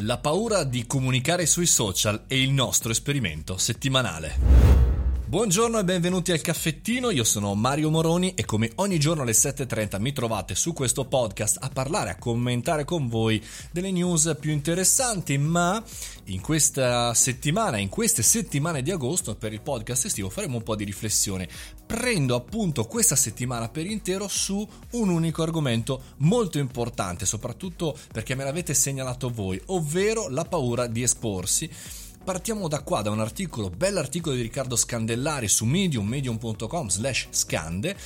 La paura di comunicare sui social è il nostro esperimento settimanale. Buongiorno e benvenuti al caffettino, io sono Mario Moroni e come ogni giorno alle 7.30 mi trovate su questo podcast a parlare, a commentare con voi delle news più interessanti, ma in questa settimana, in queste settimane di agosto per il podcast estivo faremo un po' di riflessione. Prendo appunto questa settimana per intero su un unico argomento molto importante, soprattutto perché me l'avete segnalato voi, ovvero la paura di esporsi Partiamo da qua, da un articolo, bell'articolo di Riccardo Scandellari su medium, medium.com slash scande,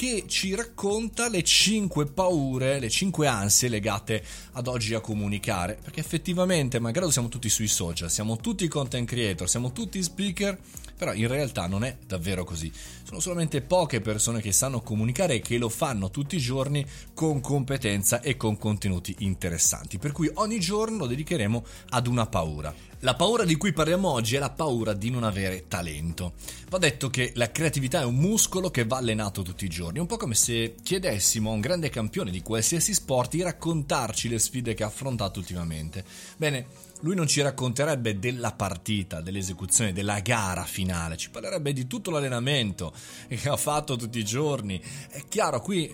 che ci racconta le 5 paure, le 5 ansie legate ad oggi a comunicare, perché effettivamente, magari siamo tutti sui social, siamo tutti content creator, siamo tutti speaker, però in realtà non è davvero così. Sono solamente poche persone che sanno comunicare e che lo fanno tutti i giorni con competenza e con contenuti interessanti, per cui ogni giorno lo dedicheremo ad una paura. La paura di cui parliamo oggi è la paura di non avere talento. Va detto che la creatività è un muscolo che va allenato tutti i giorni, un po' come se chiedessimo a un grande campione di qualsiasi sport di raccontarci le sfide che ha affrontato ultimamente. Bene, lui non ci racconterebbe della partita, dell'esecuzione, della gara finale, ci parlerebbe di tutto l'allenamento che ha fatto tutti i giorni. È chiaro, qui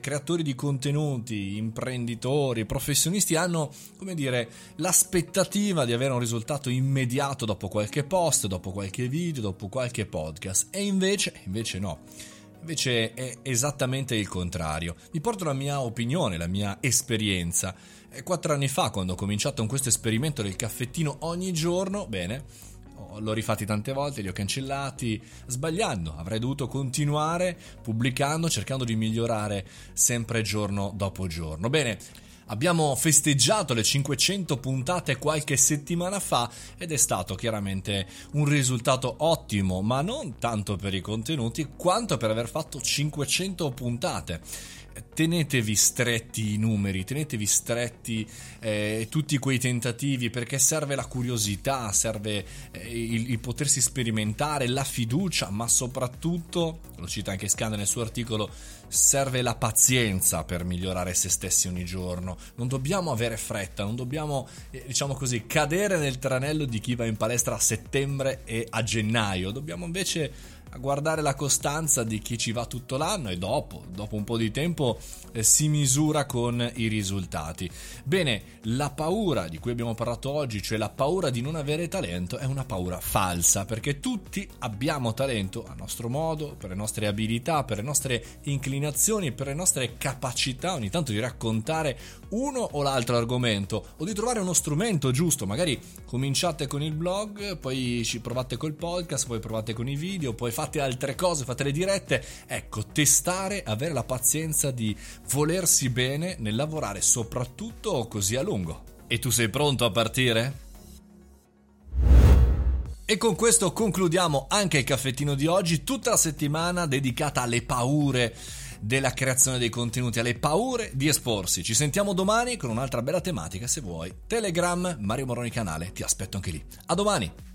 creatori di contenuti, imprenditori, professionisti hanno, come dire, l'aspettativa di avere un risultato immediato dopo qualche post, dopo qualche video, dopo qualche podcast. E invece, invece no. Invece è esattamente il contrario. Vi porto la mia opinione, la mia esperienza. Quattro anni fa, quando ho cominciato con questo esperimento del caffettino ogni giorno, bene, l'ho rifatti tante volte, li ho cancellati, sbagliando. Avrei dovuto continuare pubblicando, cercando di migliorare sempre giorno dopo giorno. Bene, Abbiamo festeggiato le 500 puntate qualche settimana fa ed è stato chiaramente un risultato ottimo, ma non tanto per i contenuti quanto per aver fatto 500 puntate. Tenetevi stretti i numeri, tenetevi stretti eh, tutti quei tentativi perché serve la curiosità, serve eh, il, il, potersi sperimentare, la fiducia, ma soprattutto, lo cita anche Scanda nel suo articolo, serve la pazienza per migliorare se stessi ogni giorno. Non dobbiamo avere fretta, non dobbiamo, eh, diciamo così, cadere nel tranello di chi va in palestra a settembre e a gennaio, dobbiamo invece a guardare la costanza di chi ci va tutto l'anno e dopo, dopo un po' di tempo, eh, si misura con i risultati. Bene, la paura di cui abbiamo parlato oggi, cioè la paura di non avere talento, è una paura falsa, perché tutti abbiamo talento a nostro modo, per le nostre abilità, per le nostre inclinazioni, per le nostre capacità ogni tanto di raccontare uno o l'altro argomento o di trovare uno strumento giusto, magari cominciate con il blog, poi ci provate col podcast, poi provate con i video, poi fate fate altre cose, fate le dirette. Ecco, testare, avere la pazienza di volersi bene nel lavorare soprattutto così a lungo. E tu sei pronto a partire? E con questo concludiamo anche il caffettino di oggi, tutta la settimana dedicata alle paure della creazione dei contenuti, alle paure di esporsi. Ci sentiamo domani con un'altra bella tematica se vuoi. Telegram, Mario Moroni canale, ti aspetto anche lì. A domani!